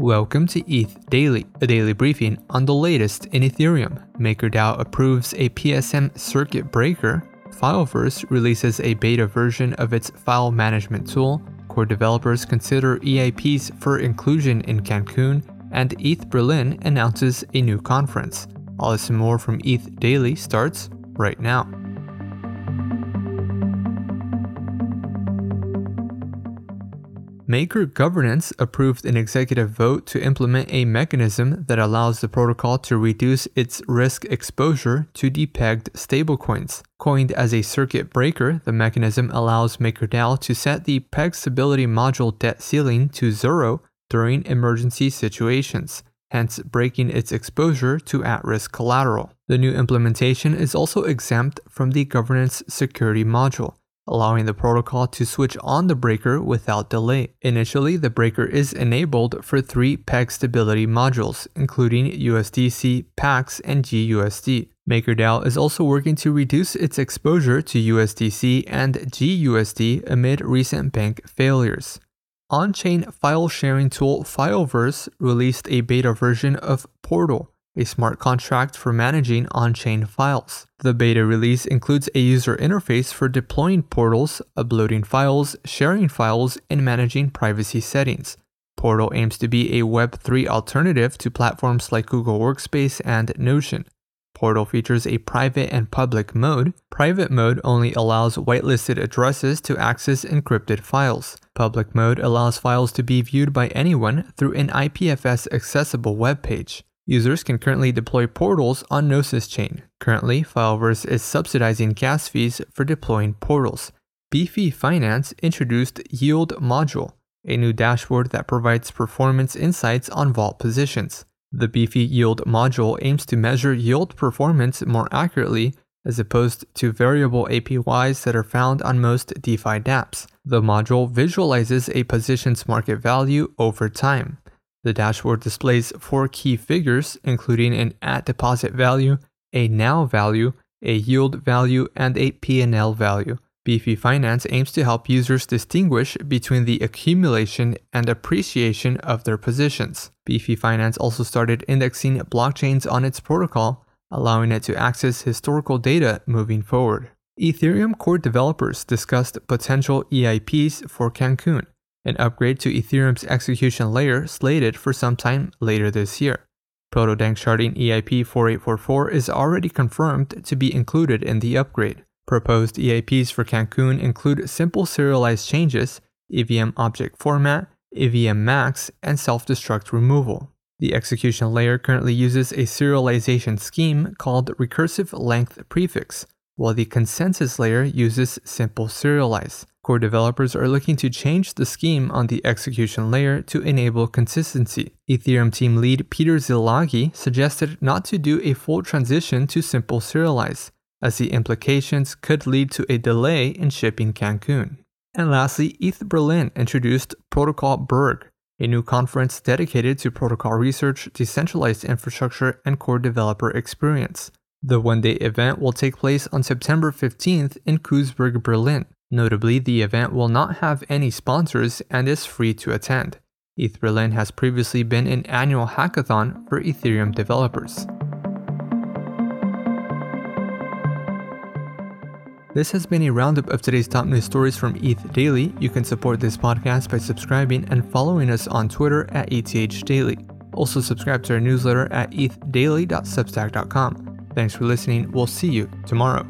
Welcome to ETH Daily, a daily briefing on the latest in Ethereum. MakerDAO approves a PSM circuit breaker. Fileverse releases a beta version of its file management tool. Core developers consider EIPs for inclusion in Cancun. And ETH Berlin announces a new conference. All this and more from ETH Daily starts right now. Maker Governance approved an executive vote to implement a mechanism that allows the protocol to reduce its risk exposure to depegged stablecoins. Coined as a circuit breaker, the mechanism allows MakerDAO to set the peg stability module debt ceiling to zero during emergency situations, hence breaking its exposure to at risk collateral. The new implementation is also exempt from the governance security module allowing the protocol to switch on the breaker without delay. Initially, the breaker is enabled for three peg stability modules, including USDC, PAX, and GUSD. MakerDAO is also working to reduce its exposure to USDC and GUSD amid recent bank failures. On chain file sharing tool Fileverse released a beta version of Portal, a smart contract for managing on chain files. The beta release includes a user interface for deploying portals, uploading files, sharing files, and managing privacy settings. Portal aims to be a Web3 alternative to platforms like Google Workspace and Notion. Portal features a private and public mode. Private mode only allows whitelisted addresses to access encrypted files. Public mode allows files to be viewed by anyone through an IPFS accessible web page. Users can currently deploy portals on Gnosis chain. Currently, Fileverse is subsidizing gas fees for deploying portals. Beefy Finance introduced Yield Module, a new dashboard that provides performance insights on vault positions. The Beefy Yield module aims to measure yield performance more accurately as opposed to variable APYs that are found on most DeFi dApps. The module visualizes a position's market value over time. The dashboard displays four key figures, including an at deposit value, a now value, a yield value, and a P&L value. Beefy Finance aims to help users distinguish between the accumulation and appreciation of their positions. Beefy Finance also started indexing blockchains on its protocol, allowing it to access historical data moving forward. Ethereum core developers discussed potential EIPs for Cancun an upgrade to Ethereum's execution layer slated for sometime later this year. Proto-Danksharding EIP 4844 is already confirmed to be included in the upgrade. Proposed EIPs for Cancun include simple serialized changes, EVM object format, EVM max, and self-destruct removal. The execution layer currently uses a serialization scheme called recursive length prefix, while the consensus layer uses simple serialize. Core developers are looking to change the scheme on the execution layer to enable consistency. Ethereum team lead Peter Szilagyi suggested not to do a full transition to simple serialize, as the implications could lead to a delay in shipping Cancun. And lastly, ETH Berlin introduced Protocol Berg, a new conference dedicated to protocol research, decentralized infrastructure, and core developer experience. The one day event will take place on September 15th in Kreuzberg, Berlin. Notably, the event will not have any sponsors and is free to attend. ETH Berlin has previously been an annual hackathon for Ethereum developers. This has been a roundup of today's top news stories from ETH Daily. You can support this podcast by subscribing and following us on Twitter at ETH Daily. Also, subscribe to our newsletter at ethdaily.substack.com. Thanks for listening. We'll see you tomorrow.